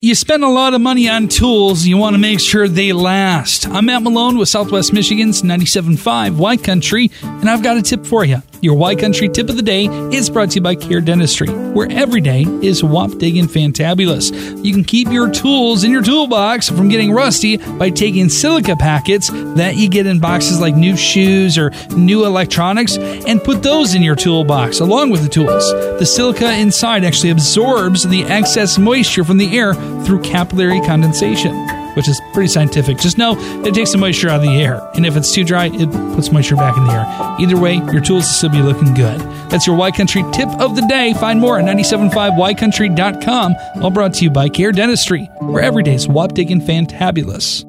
You spend a lot of money on tools, you want to make sure they last. I'm Matt Malone with Southwest Michigan's 97.5 Y Country, and I've got a tip for you. Your Y Country tip of the day is brought to you by Care Dentistry, where every day is whopping digging fantabulous. You can keep your tools in your toolbox from getting rusty by taking silica packets that you get in boxes like new shoes or new electronics and put those in your toolbox along with the tools. The silica inside actually absorbs the excess moisture from the air through capillary condensation, which is pretty scientific. Just know it takes the moisture out of the air, and if it's too dry, it puts moisture back in the air. Either way, your tools will still be looking good. That's your Y Country tip of the day. Find more at 975ycountry.com. All brought to you by Care Dentistry, where every day is whopping and fantabulous.